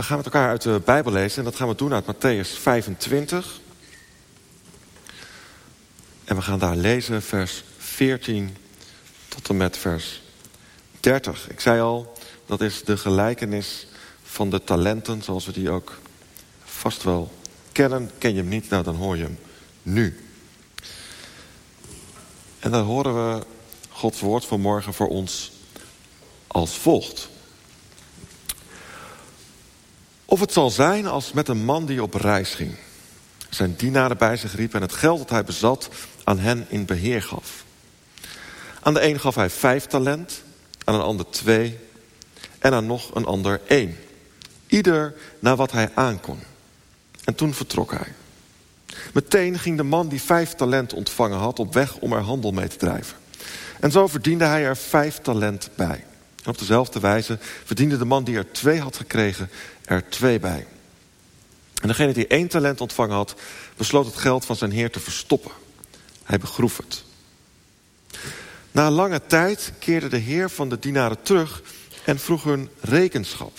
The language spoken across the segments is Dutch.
We gaan met elkaar uit de Bijbel lezen en dat gaan we doen uit Matthäus 25. En we gaan daar lezen vers 14 tot en met vers 30. Ik zei al, dat is de gelijkenis van de talenten zoals we die ook vast wel kennen. Ken je hem niet, nou dan hoor je hem nu. En dan horen we Gods woord vanmorgen voor ons als volgt. Of het zal zijn als met een man die op reis ging. Zijn dienaren bij zich riep en het geld dat hij bezat aan hen in beheer gaf. Aan de een gaf hij vijf talent, aan een ander twee en aan nog een ander één. Ieder naar wat hij aankon. En toen vertrok hij. Meteen ging de man die vijf talent ontvangen had op weg om er handel mee te drijven. En zo verdiende hij er vijf talent bij. En op dezelfde wijze verdiende de man die er twee had gekregen er twee bij. En degene die één talent ontvangen had, besloot het geld van zijn heer te verstoppen. Hij begroef het. Na lange tijd keerde de heer van de dienaren terug en vroeg hun rekenschap.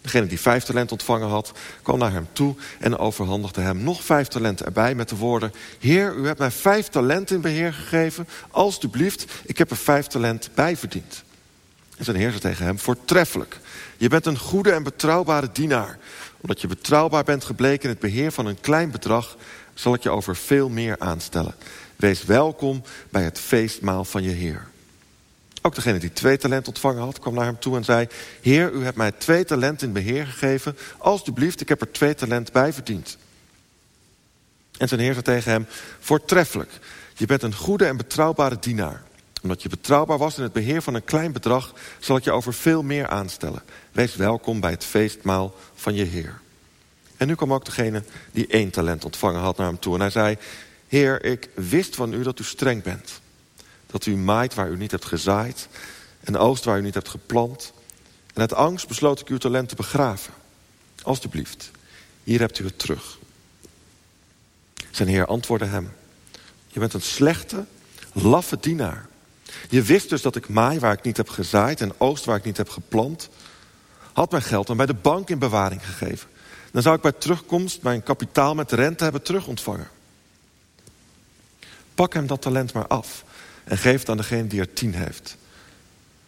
Degene die vijf talent ontvangen had, kwam naar hem toe en overhandigde hem nog vijf talenten erbij met de woorden: Heer, u hebt mij vijf talenten in beheer gegeven. Alsjeblieft, ik heb er vijf talent bij verdiend. En zijn heer zei tegen hem: Voortreffelijk. Je bent een goede en betrouwbare dienaar. Omdat je betrouwbaar bent gebleken in het beheer van een klein bedrag, zal ik je over veel meer aanstellen. Wees welkom bij het feestmaal van je Heer. Ook degene die twee talenten ontvangen had, kwam naar hem toe en zei... Heer, u hebt mij twee talenten in beheer gegeven. Alsjeblieft, ik heb er twee talenten bij verdiend. En zijn heer zei tegen hem... Voortreffelijk, je bent een goede en betrouwbare dienaar. Omdat je betrouwbaar was in het beheer van een klein bedrag... zal ik je over veel meer aanstellen. Wees welkom bij het feestmaal van je Heer. En nu kwam ook degene die één talent ontvangen had naar hem toe. En hij zei, Heer, ik wist van u dat u streng bent. Dat u maait waar u niet hebt gezaaid en oost waar u niet hebt geplant. En uit angst besloot ik uw talent te begraven. Alsjeblieft, hier hebt u het terug. Zijn heer antwoordde hem. Je bent een slechte, laffe dienaar. Je wist dus dat ik maai waar ik niet heb gezaaid en oost waar ik niet heb geplant. Had mijn geld dan bij de bank in bewaring gegeven. Dan zou ik bij terugkomst mijn kapitaal met rente hebben terugontvangen. Pak hem dat talent maar af en geef het aan degene die er tien heeft.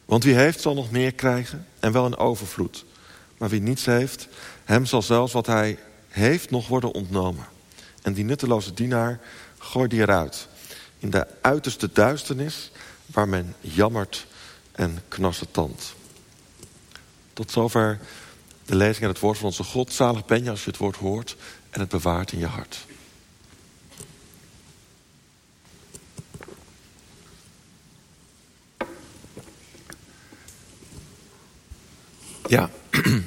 Want wie heeft zal nog meer krijgen en wel een overvloed. Maar wie niets heeft, hem zal zelfs wat hij heeft nog worden ontnomen. En die nutteloze dienaar, gooi die eruit. In de uiterste duisternis waar men jammert en knarst tand. Tot zover de lezing en het woord van onze God. Zalig ben je als je het woord hoort en het bewaart in je hart. Ja,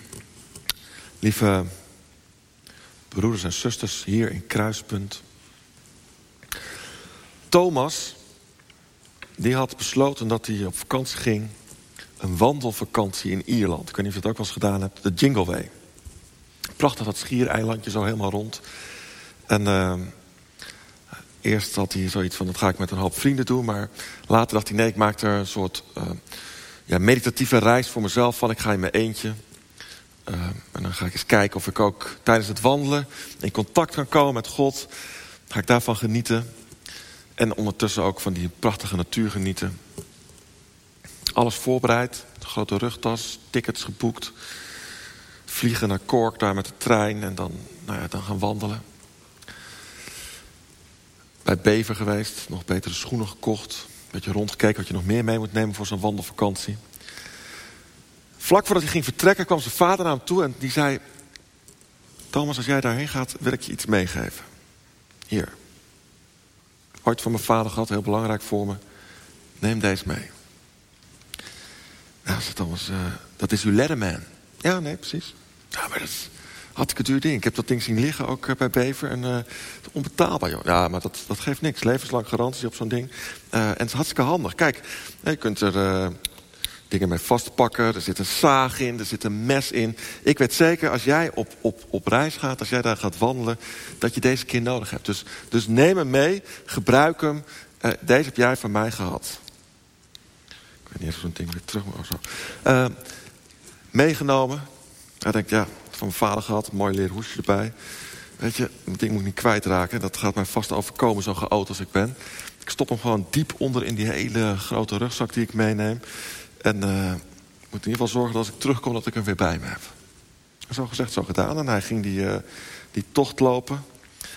lieve broeders en zusters hier in Kruispunt. Thomas, die had besloten dat hij op vakantie ging. Een wandelvakantie in Ierland. Ik weet niet of je het ook wel eens gedaan hebt. De Jingle Way. Prachtig dat schiereilandje zo helemaal rond. En uh, eerst had hij zoiets van, dat ga ik met een hoop vrienden doen. Maar later dacht hij, nee, ik maak er een soort... Uh, ja, meditatieve reis voor mezelf van ik ga in mijn eentje. Uh, en dan ga ik eens kijken of ik ook tijdens het wandelen in contact kan komen met God. Ga ik daarvan genieten. En ondertussen ook van die prachtige natuur genieten. Alles voorbereid. Grote rugtas, tickets geboekt. Vliegen naar Cork daar met de trein en dan, nou ja, dan gaan wandelen. Bij Bever geweest, nog betere schoenen gekocht beetje rondgekeken wat je nog meer mee moet nemen voor zo'n wandelvakantie. Vlak voordat hij ging vertrekken kwam zijn vader naar hem toe en die zei... Thomas, als jij daarheen gaat, wil ik je iets meegeven. Hier. Ooit van mijn vader gehad, heel belangrijk voor me. Neem deze mee. Nou, Thomas, uh, dat is uw Letterman. Ja, nee, precies. Ja, maar dat is hartstikke duur ding. Ik heb dat ding zien liggen, ook eh, bij Bever. En uh, onbetaalbaar, joh. Ja, maar dat, dat geeft niks. Levenslang garantie op zo'n ding. En het is hartstikke handig. Kijk, je kunt er dingen mee vastpakken. Er zit een zaag in, er zit een mes in. Ik weet zeker, als jij op, op, op reis gaat, als jij daar gaat wandelen... dat je deze keer nodig hebt. Dus, dus neem hem mee, gebruik hem. deze heb jij van mij gehad. Ik weet niet of zo'n ding weer terug moet zo. meegenomen Hij denkt, ja, van mijn vader gehad, mooi leren hoesje erbij. Weet je, dat ding moet ik niet kwijtraken. Dat gaat mij vast overkomen, zo geoot als ik ben. Ik stop hem gewoon diep onder in die hele grote rugzak die ik meeneem. En uh, moet in ieder geval zorgen dat als ik terugkom dat ik hem weer bij me heb. Zo gezegd, zo gedaan. En hij ging die, uh, die tocht lopen.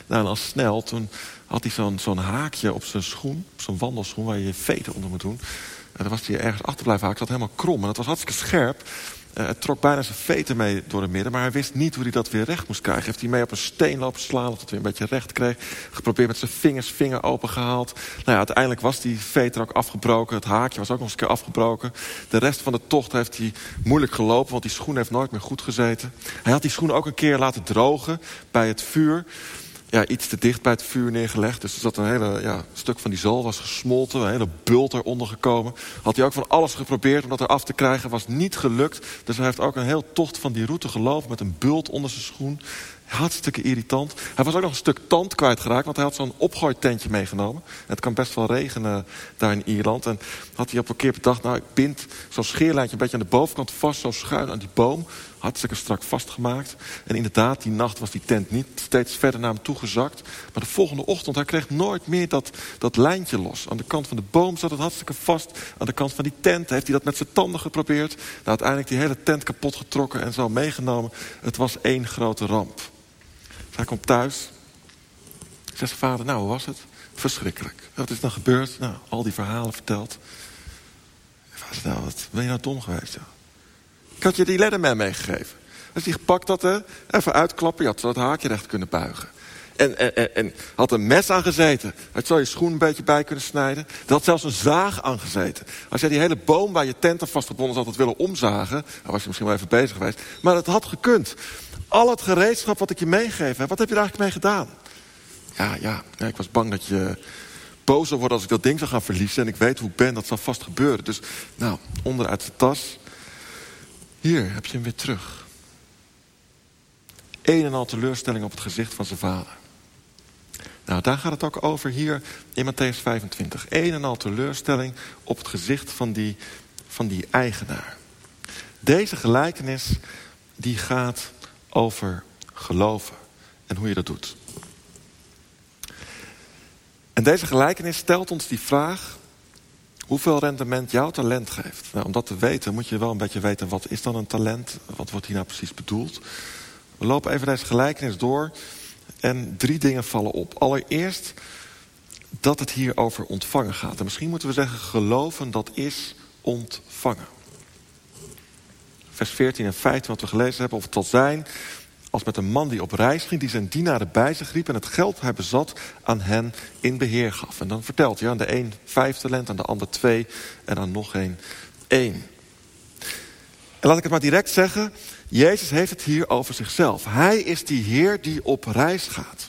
Nou, en al snel, toen had hij zo'n zo'n haakje op zijn schoen. Op zijn wandelschoen waar je je veten onder moet doen. En dan was hij ergens achter blijven haken. Dat helemaal krom. En dat was hartstikke scherp. Uh, het trok bijna zijn veten mee door het midden. Maar hij wist niet hoe hij dat weer recht moest krijgen. Heeft hij mee op een steen lopen slaan. Dat het weer een beetje recht kreeg. Geprobeerd met zijn vingers, vinger opengehaald. Nou ja, uiteindelijk was die veter ook afgebroken. Het haakje was ook nog eens een keer afgebroken. De rest van de tocht heeft hij moeilijk gelopen. Want die schoen heeft nooit meer goed gezeten. Hij had die schoen ook een keer laten drogen bij het vuur ja, iets te dicht bij het vuur neergelegd. Dus er zat een hele ja, stuk van die zool was gesmolten. Een hele bult eronder gekomen. Had hij ook van alles geprobeerd om dat eraf te krijgen. Was niet gelukt. Dus hij heeft ook een heel tocht van die route gelopen. Met een bult onder zijn schoen. Hartstikke irritant. Hij was ook nog een stuk tand kwijtgeraakt. Want hij had zo'n opgooitentje meegenomen. Het kan best wel regenen daar in Ierland. En had hij op een keer bedacht. Nou, ik bind zo'n scheerlijntje een beetje aan de bovenkant vast. Zo schuin aan die boom hartstikke strak vastgemaakt. En inderdaad, die nacht was die tent niet steeds verder naar hem toe gezakt. Maar de volgende ochtend, hij kreeg nooit meer dat, dat lijntje los. Aan de kant van de boom zat het hartstikke vast. Aan de kant van die tent heeft hij dat met zijn tanden geprobeerd. Nou, uiteindelijk die hele tent kapot getrokken en zo meegenomen. Het was één grote ramp. Hij komt thuis. Zegt vader, nou, hoe was het? Verschrikkelijk. Wat is dan gebeurd? Nou, al die verhalen verteld. Vader, nou, wat ben je nou dom geweest? Ik had je die Leatherman meegegeven. Dus die gepakt had, hè, even uitklappen. Je had zo het haakje recht kunnen buigen. En, en, en, had een mes aangezeten. Had zo je schoen een beetje bij kunnen snijden. Er had zelfs een zaag aangezeten. Als jij die hele boom waar je tent aan vastgebonden zat had willen omzagen. Dan was je misschien wel even bezig geweest. Maar het had gekund. Al het gereedschap wat ik je meegegeven heb. Wat heb je er eigenlijk mee gedaan? Ja, ja, ja ik was bang dat je boos zou worden als ik dat ding zou gaan verliezen. En ik weet hoe ik ben, dat zal vast gebeuren. Dus, nou, onderuit de tas. Hier heb je hem weer terug. Een en al teleurstelling op het gezicht van zijn vader. Nou, daar gaat het ook over hier in Matthäus 25. Een en al teleurstelling op het gezicht van die, van die eigenaar. Deze gelijkenis die gaat over geloven en hoe je dat doet. En deze gelijkenis stelt ons die vraag hoeveel rendement jouw talent geeft. Nou, om dat te weten moet je wel een beetje weten wat is dan een talent? Wat wordt hier nou precies bedoeld? We lopen even deze gelijkenis door en drie dingen vallen op. Allereerst dat het hier over ontvangen gaat. En misschien moeten we zeggen geloven dat is ontvangen. Vers 14 en 15 wat we gelezen hebben, of het zal zijn als met een man die op reis ging, die zijn dienaren bij zich riep en het geld hij bezat aan hen in beheer gaf. En dan vertelt hij aan de een vijf talent, aan de ander twee en aan nog een één. En laat ik het maar direct zeggen, Jezus heeft het hier over zichzelf. Hij is die Heer die op reis gaat.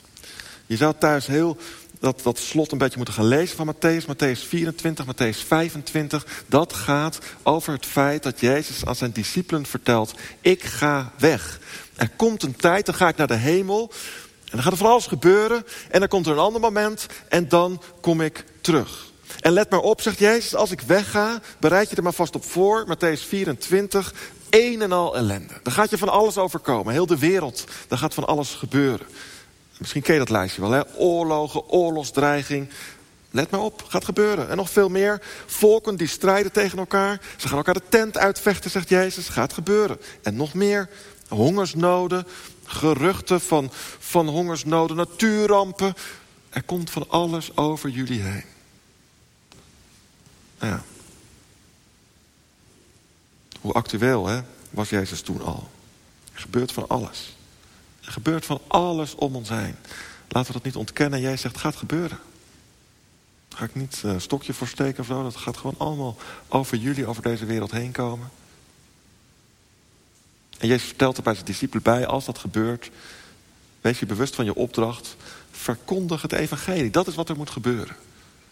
Je zou thuis heel dat, dat slot een beetje moeten gaan lezen van Matthäus. Matthäus 24, Matthäus 25. Dat gaat over het feit dat Jezus aan zijn discipelen vertelt... ik ga weg. Er komt een tijd, dan ga ik naar de hemel. En dan gaat er van alles gebeuren. En dan komt er een ander moment. En dan kom ik terug. En let maar op, zegt Jezus, als ik wegga, bereid je er maar vast op voor. Matthäus 24, een en al ellende. Dan gaat je van alles overkomen. Heel de wereld, daar gaat van alles gebeuren. Misschien ken je dat lijstje wel, hè? Oorlogen, oorlogsdreiging. Let maar op, gaat gebeuren. En nog veel meer. Volken die strijden tegen elkaar. Ze gaan elkaar de tent uitvechten, zegt Jezus. Gaat gebeuren. En nog meer. Hongersnoden, geruchten van, van hongersnoden, natuurrampen. Er komt van alles over jullie heen. Nou ja. Hoe actueel hè, was Jezus toen al? Er gebeurt van alles. Er gebeurt van alles om ons heen. Laten we dat niet ontkennen. Jij zegt, het gaat gebeuren. Ga ik niet een uh, stokje voor steken of zo. Dat gaat gewoon allemaal over jullie, over deze wereld heen komen. En Jezus vertelt er bij zijn discipelen bij, als dat gebeurt, wees je bewust van je opdracht, verkondig het evangelie. Dat is wat er moet gebeuren.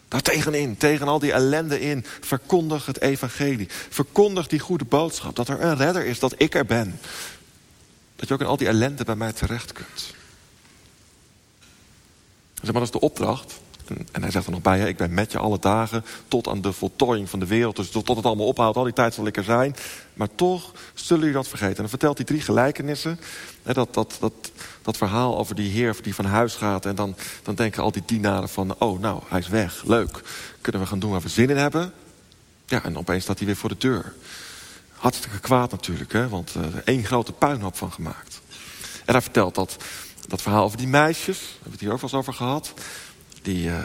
Daar tegenin, tegen al die ellende in, verkondig het evangelie. Verkondig die goede boodschap, dat er een redder is, dat ik er ben. Dat je ook in al die ellende bij mij terecht kunt. Zeg maar, dat is de opdracht. En, hij zegt er nog bij, ik ben met je alle dagen tot aan de voltooiing van de wereld. Dus tot, tot het allemaal ophoudt, al die tijd zal ik er zijn. Maar toch zullen jullie dat vergeten. En dan vertelt hij drie gelijkenissen. dat, dat, dat, dat verhaal over die heer die van huis gaat. En dan, dan denken al die dienaren van, oh nou, hij is weg, leuk. Kunnen we gaan doen waar we zin in hebben? Ja, en opeens staat hij weer voor de deur. Hartstikke kwaad natuurlijk, hè, want uh, één grote puinhoop van gemaakt. En hij vertelt dat, dat verhaal over die meisjes. Daar hebben we het hier ook wel eens over gehad. Die, uh,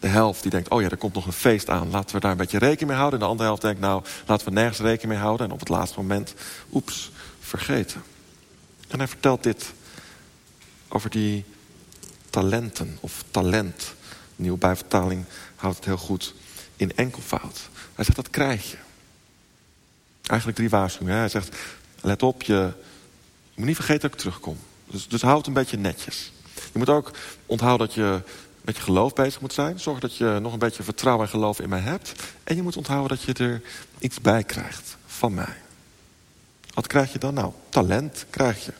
de helft die denkt, oh ja, er komt nog een feest aan. Laten we daar een beetje rekening mee houden. En de andere helft denkt, nou, laten we nergens rekening mee houden. En op het laatste moment, oeps, vergeten. En hij vertelt dit over die talenten of talent. De nieuwe bijvertaling houdt het heel goed in enkelvoud. Hij zegt, dat krijg je. Eigenlijk drie waarschuwingen. Hij zegt, let op, je, moet niet vergeten dat ik terugkom. Dus, dus houd een beetje netjes. Je moet ook onthouden dat je met je geloof bezig moet zijn. Zorg dat je nog een beetje vertrouwen en geloof in mij hebt. En je moet onthouden dat je er iets bij krijgt van mij. Wat krijg je dan? Nou, talent krijg je.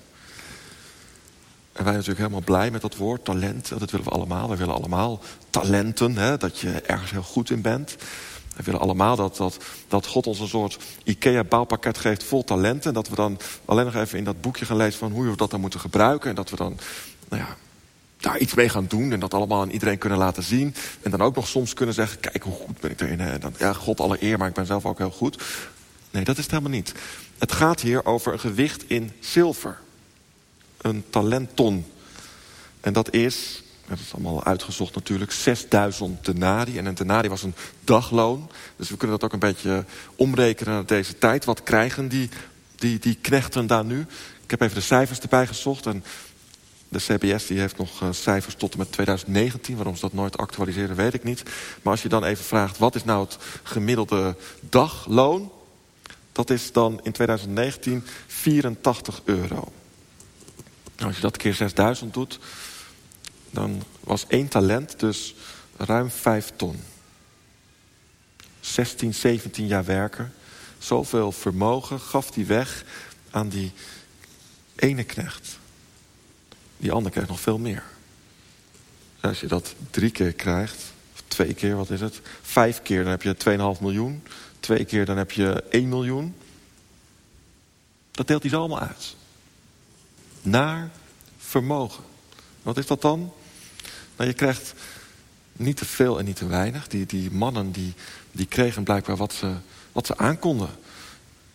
En wij natuurlijk helemaal blij met dat woord, talent. Dat willen we allemaal. We willen allemaal talenten, hè, dat je ergens heel goed in bent. We willen allemaal dat, dat, dat God ons een soort IKEA-bouwpakket geeft vol talenten. En dat we dan alleen nog even in dat boekje gaan lezen van hoe we dat dan moeten gebruiken. En dat we dan nou ja, daar iets mee gaan doen. En dat allemaal aan iedereen kunnen laten zien. En dan ook nog soms kunnen zeggen, kijk hoe goed ben ik erin. En dan, ja, God alle eer, maar ik ben zelf ook heel goed. Nee, dat is het helemaal niet. Het gaat hier over een gewicht in zilver. Een talentton. En dat is, dat is allemaal uitgezocht natuurlijk, 6000 denari. En een denari was een dagloon. Dus we kunnen dat ook een beetje omrekenen naar deze tijd. Wat krijgen die, die, die knechten daar nu? Ik heb even de cijfers erbij gezocht. En de CBS die heeft nog eh, cijfers tot en met 2019. Waarom ze dat nooit actualiseren, weet ik niet. Maar als je dan even vraagt, wat is nou het gemiddelde dagloon? Dat is dan in 2019 84 euro. Nou, als je dat keer 6000 doet, dan was één talent dus ruim 5 ton. 16, 17 jaar werken. Zoveel vermogen gaf hij weg aan die ene knecht. Die ander krijgt nog veel meer. Als je dat drie keer krijgt, of twee keer, wat is het? Vijf keer, dan heb je 2,5 miljoen. Twee keer, dan heb je 1 miljoen. Dat deelt hij zo allemaal uit. Naar vermogen. Wat is dat dan? Nou, je krijgt niet te veel en niet te weinig. Die, die mannen die, die kregen blijkbaar wat ze, wat ze aankonden.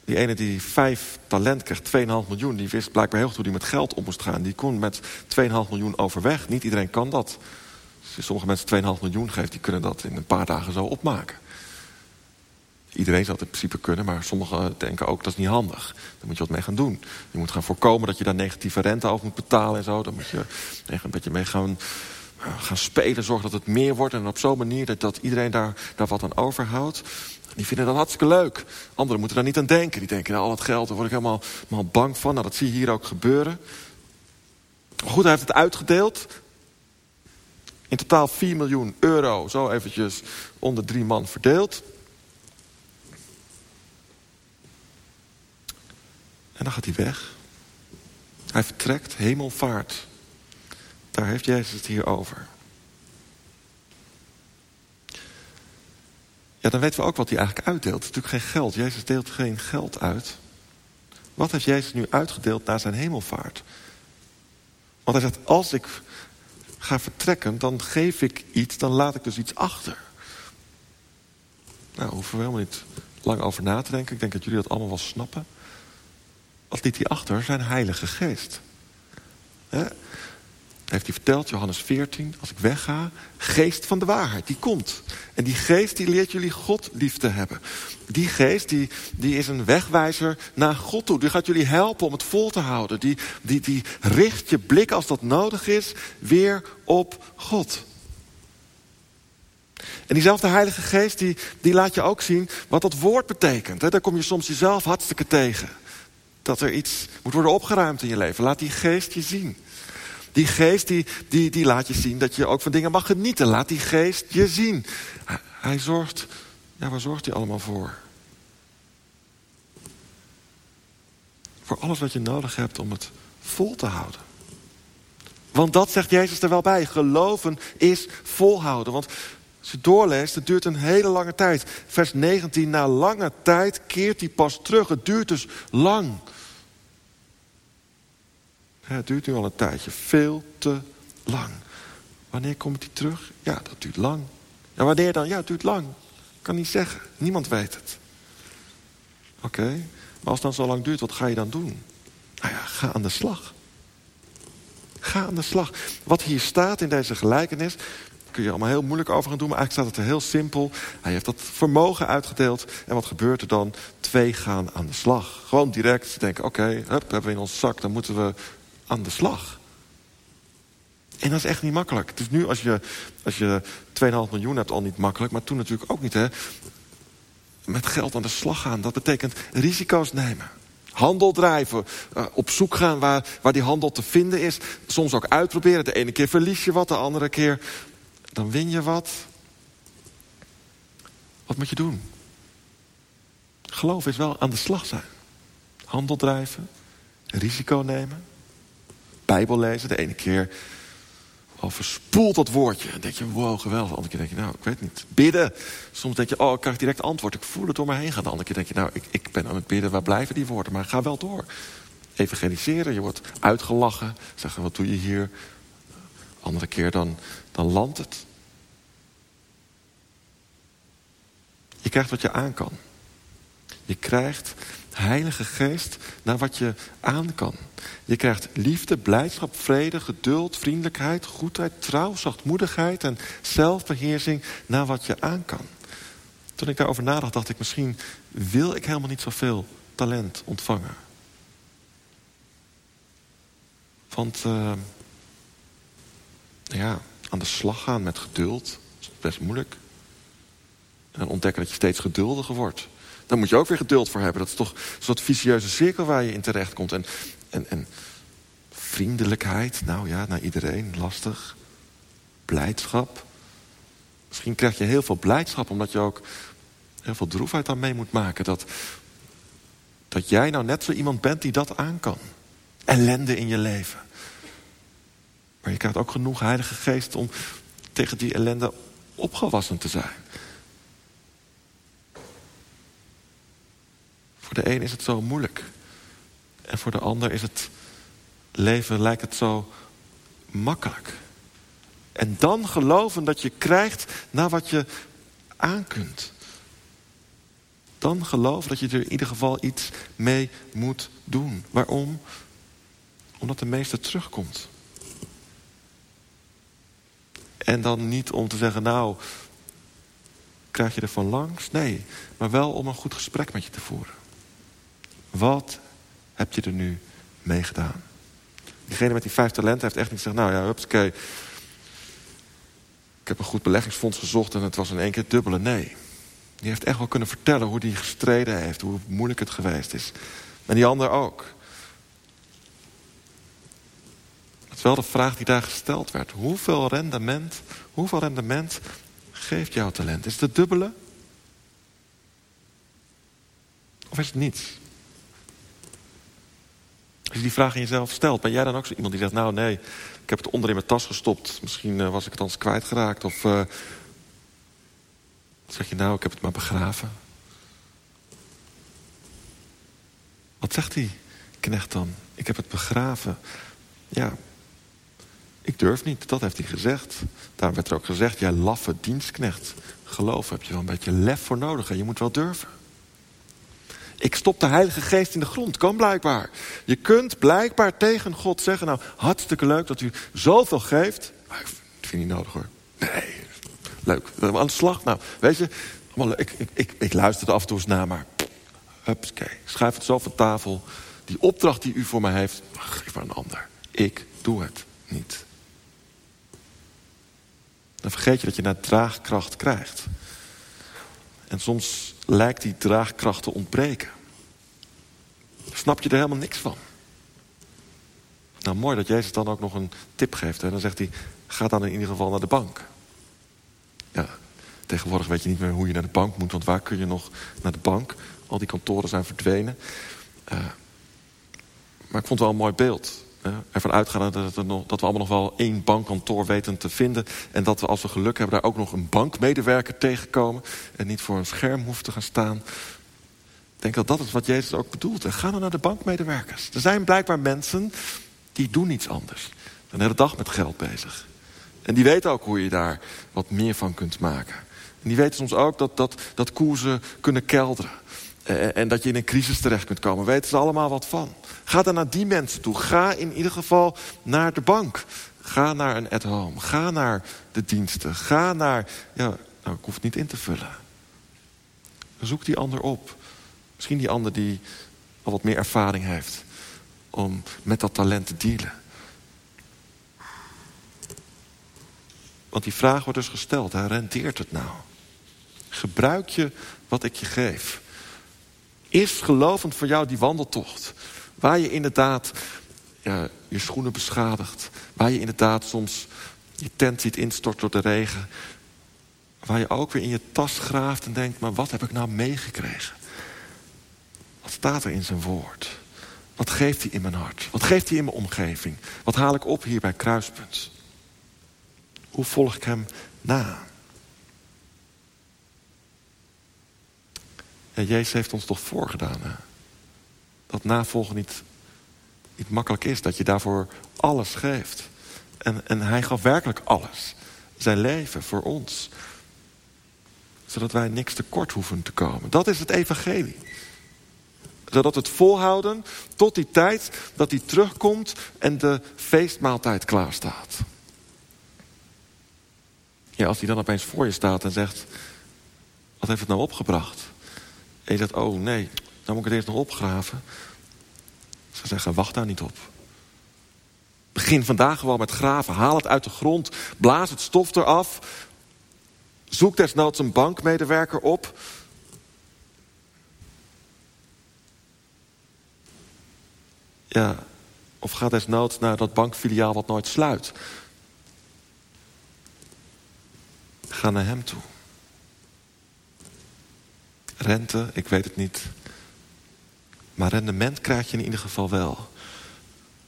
Die ene die vijf talent kreeg, 2,5 miljoen... die wist blijkbaar heel goed hoe die met geld om moest gaan. Die kon met 2,5 miljoen overweg. Niet iedereen kan dat. Als je sommige mensen 2,5 miljoen geeft... die kunnen dat in een paar dagen zo opmaken. Iedereen zou het in principe kunnen, maar sommigen denken ook dat is niet handig. Daar moet je wat mee gaan doen. Je moet gaan voorkomen dat je daar negatieve rente over moet betalen en zo. Dan moet je een beetje mee gaan, gaan spelen, zorgen dat het meer wordt. En op zo'n manier dat, dat iedereen daar, daar wat aan overhoudt. Die vinden dat hartstikke leuk. Anderen moeten daar niet aan denken. Die denken, nou, al dat geld, daar word ik helemaal, helemaal bang van. Nou, dat zie je hier ook gebeuren. Goed, hij heeft het uitgedeeld. In totaal 4 miljoen euro, zo eventjes onder drie man verdeeld. En dan gaat hij weg. Hij vertrekt, hemelvaart. Daar heeft Jezus het hier over. Ja, dan weten we ook wat hij eigenlijk uitdeelt. Het is natuurlijk geen geld. Jezus deelt geen geld uit. Wat heeft Jezus nu uitgedeeld na zijn hemelvaart? Want hij zegt, als ik ga vertrekken, dan geef ik iets, dan laat ik dus iets achter. Nou, hoeven we helemaal niet lang over na te denken. Ik denk dat jullie dat allemaal wel snappen. Wat liet hij achter? Zijn heilige geest heeft hij verteld, Johannes 14, als ik wegga, geest van de waarheid, die komt. En die geest die leert jullie God lief te hebben. Die geest die, die is een wegwijzer naar God toe. Die gaat jullie helpen om het vol te houden. Die, die, die richt je blik als dat nodig is weer op God. En diezelfde Heilige Geest die, die laat je ook zien wat dat woord betekent. Daar kom je soms jezelf hartstikke tegen. Dat er iets moet worden opgeruimd in je leven. Laat die geest je zien. Die geest die, die, die laat je zien dat je ook van dingen mag genieten. Laat die geest je zien. Hij, zorgt, ja waar zorgt hij allemaal voor? Voor alles wat je nodig hebt om het vol te houden. Want dat zegt Jezus er wel bij. Geloven is volhouden. Want als je doorleest, het duurt een hele lange tijd. Vers 19, na lange tijd keert hij pas terug. Het duurt dus lang. het duurt nu al een tijdje, veel te lang. Wanneer komt hij terug? Ja, dat duurt lang. En wanneer dan? Ja, het duurt lang. Kan niet zeggen. Niemand weet het. Oké, maar als het dan zo lang duurt, wat ga je dan doen? Nou ja, ga aan de slag. Ga aan de slag. Wat hier staat in deze gelijkenis, kun je allemaal heel moeilijk over gaan doen, maar eigenlijk staat het er heel simpel. Hij heeft dat vermogen uitgedeeld. En wat gebeurt er dan? Twee gaan aan de slag. Gewoon direct denken, oké, okay, hebben we in ons zak, dan moeten we aan de slag. En dat is echt niet makkelijk. Het is nu als je, als je 2,5 miljoen hebt al niet makkelijk, maar toen natuurlijk ook niet. Hè? Met geld aan de slag gaan, dat betekent risico's nemen. Handel drijven, uh, op zoek gaan waar, waar die handel te vinden is. Soms ook uitproberen. De ene keer verlies je wat, de andere keer dan win je wat. Wat moet je doen? Geloof is wel aan de slag zijn. Handel drijven, risico nemen, Bijbel lezen. De ene keer overspoelt dat woordje. En denk je, wow, geweldig. De andere keer denk je, nou, ik weet niet. Bidden. Soms denk je, oh, ik krijg direct antwoord. Ik voel het door me heen gaan. De andere keer denk je, nou, ik, ik ben aan het bidden. Waar blijven die woorden? Maar ga wel door. Evangeliseren, je wordt uitgelachen. Zeggen, wat doe je hier? Andere keer dan, dan landt het. Je krijgt wat je aan kan. Je krijgt Heilige Geest naar wat je aan kan. Je krijgt liefde, blijdschap, vrede, geduld, vriendelijkheid, goedheid, trouw, zachtmoedigheid en zelfbeheersing naar wat je aan kan. Toen ik daarover nadacht, dacht ik misschien wil ik helemaal niet zoveel talent ontvangen. Want uh, ja, aan de slag gaan met geduld is best moeilijk. En ontdekken dat je steeds geduldiger wordt. Daar moet je ook weer geduld voor hebben. Dat is toch een soort vicieuze cirkel waar je in terecht komt. En, en, en vriendelijkheid, nou ja, naar iedereen, lastig. Blijdschap. Misschien krijg je heel veel blijdschap omdat je ook heel veel droefheid aan mee moet maken. Dat, dat jij nou net zo iemand bent die dat aan kan. Ellende in je leven. Maar je krijgt ook genoeg heilige geest om tegen die ellende opgewassen te zijn. Voor de een is het zo moeilijk. En voor de ander is het leven, lijkt het zo makkelijk. En dan geloven dat je krijgt naar wat je aan kunt. Dan geloven dat je er in ieder geval iets mee moet doen. Waarom? Omdat de meester terugkomt. En dan niet om te zeggen, nou, krijg je er van langs? Nee, maar wel om een goed gesprek met je te voeren. Wat heb je er nu mee gedaan? Diegene met die vijf talenten heeft echt niet gezegd... nou ja, oké. ik heb een goed beleggingsfonds gezocht... en het was in één keer dubbele nee. Die heeft echt wel kunnen vertellen hoe hij gestreden heeft... hoe moeilijk het geweest is. En die ander ook. Dat is wel de vraag die daar gesteld werd. Hoeveel rendement, hoeveel rendement geeft jouw talent? Is het het dubbele? Of is het niets? Als je die vraag in jezelf stelt, ben jij dan ook zo iemand die zegt... nou nee, ik heb het onder in mijn tas gestopt. Misschien uh, was ik het anders kwijtgeraakt. Of uh, zeg je nou, ik heb het maar begraven. Wat zegt die knecht dan? Ik heb het begraven. Ja, ik durf niet, dat heeft hij gezegd. Daar werd er ook gezegd, jij laffe dienstknecht. Geloof heb je wel een beetje lef voor nodig en je moet wel durven. Ik stop de Heilige Geest in de grond. Kan blijkbaar. Je kunt blijkbaar tegen God zeggen... nou, hartstikke leuk dat u zoveel geeft. Maar ik vind niet nodig hoor. Nee, leuk. Aan de slag. Nou, weet je... Ik, ik, ik, ik luister er af en toe eens naar, maar... Hupske, schrijf het zo van tafel. Die opdracht die u voor mij heeft... geef maar een ander. Ik doe het niet. Vergeet je dat je naar draagkracht krijgt. En soms lijkt die draagkracht te ontbreken. Snap je er helemaal niks van. Nou, mooi dat Jezus dan ook nog een tip geeft. Hè? Dan zegt hij, ga dan in ieder geval naar de bank. Ja, tegenwoordig weet je niet meer hoe je naar de bank moet... want waar kun je nog naar de bank? Al die kantoren zijn verdwenen. Uh, maar ik vond het wel een mooi beeld. Ervan uitgaan dat, dat we allemaal nog wel één bankkantoor weten te vinden. En dat we als we geluk hebben daar ook nog een bankmedewerker tegenkomen. En niet voor een scherm hoeven te gaan staan. Ik denk dat dat is wat Jezus ook bedoelt. En ga dan naar de bankmedewerkers. Er zijn blijkbaar mensen die doen niets anders. Dan hele dag met geld bezig. En die weten ook hoe je daar wat meer van kunt maken. En die weten soms ook dat, dat, dat koersen kunnen kelderen. Eh, en dat je in een crisis terecht kunt komen. Weten ze allemaal wat van. Ga dan naar die mensen toe. Ga in ieder geval naar de bank. Ga naar een at-home. Ga naar de diensten. Ga naar... Ja, nou, ik hoef het niet in te vullen. Zoek die ander op. Misschien die ander die al wat meer ervaring heeft. Om met dat talent te dealen. Want die vraag wordt dus gesteld. Hè? Rendeert het nou? Gebruik je wat ik je geef? Is gelovend voor jou die wandeltocht? Waar je inderdaad je schoenen beschadigt. Waar je inderdaad soms je tent ziet instorten door de regen. Waar je ook weer in je tas graaft en denkt... maar wat heb ik nou meegekregen? Wat staat er in zijn woord? Wat geeft hij in mijn hart? Wat geeft hij in mijn omgeving? Wat haal ik op hier bij Kruispunt? Hoe volg ik hem na? Ja, Jezus heeft ons toch voorgedaan. Dat navolgen niet, niet makkelijk is. Dat je daarvoor alles geeft. En, en hij gaf werkelijk alles. Zijn leven voor ons. Zodat wij niks tekort hoeven te komen. Dat is het evangelie. Zodat het volhouden tot die tijd dat hij terugkomt en de feestmaaltijd klaar staat. Ja, als hij dan opeens voor je staat en zegt... Wat heeft het nou opgebracht? En je zegt, oh nee, dan moet ik het eerst nog opgraven. Ze zeggen, wacht daar niet op. Begin vandaag gewoon met graven. Haal het uit de grond. Blaas het stof eraf. Zoek desnoods een bankmedewerker op. Ja, of ga desnoods naar dat bankfiliaal wat nooit sluit. Ga naar hem toe. Rente, ik weet het niet. Maar rendement krijg je in ieder geval wel.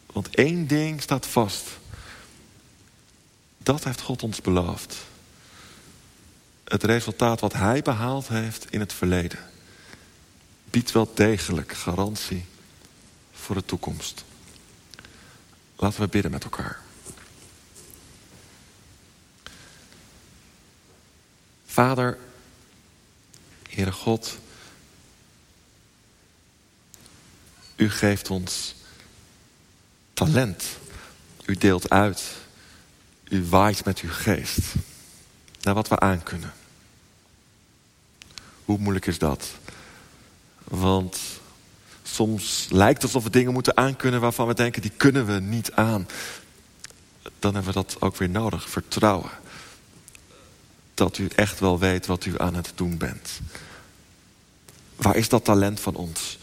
Want één ding staat vast. Dat heeft God ons beloofd. Het resultaat wat hij behaald heeft in het verleden biedt wel degelijk garantie voor de toekomst. Laten we bidden met elkaar. Vader, Heere God, u geeft ons talent. U deelt uit. U waait met uw geest. Naar wat we aankunnen. Hoe moeilijk is dat? Want soms lijkt het alsof we dingen moeten aankunnen waarvan we denken, die kunnen we niet aan. Dan hebben we dat ook weer nodig. Vertrouwen dat u echt wel weet wat u aan het doen bent. Waar is dat talent van ons?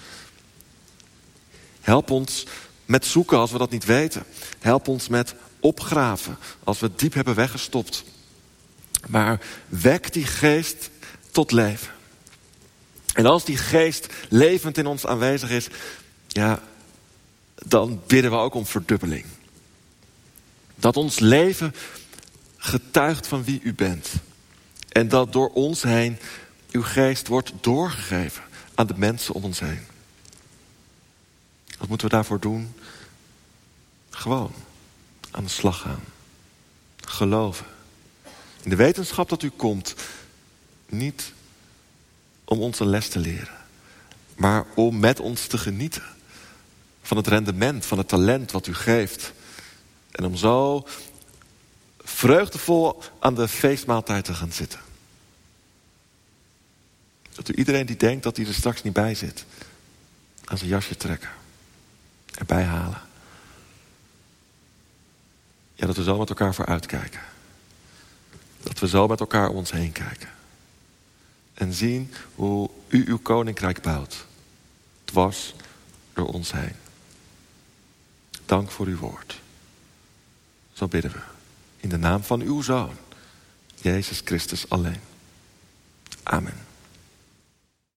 Help ons met zoeken als we dat niet weten. Help ons met opgraven als we het diep hebben weggestopt. Maar wek die geest tot leven. En als die geest levend in ons aanwezig is, ja, dan bidden we ook om verdubbeling. Dat ons leven getuigt van wie u bent. En dat door ons heen uw geest wordt doorgegeven aan de mensen om ons heen. Wat moeten we daarvoor doen? Gewoon aan de slag gaan. Geloven. In de wetenschap dat u komt. Niet om ons een les te leren. Maar om met ons te genieten. Van het rendement, van het talent wat u geeft. En om zo vreugdevol aan de feestmaaltijd te gaan zitten. Dat u iedereen die denkt dat hij er straks niet bij zit, aan zijn jasje trekken. Erbij halen. Ja, dat we zo met elkaar voor uitkijken. Dat we zo met elkaar om ons heen kijken. En zien hoe u uw koninkrijk bouwt. Dwars door ons heen. Dank voor uw woord. Zo bidden we. In de naam van uw Zoon, Jezus Christus alleen. Amen.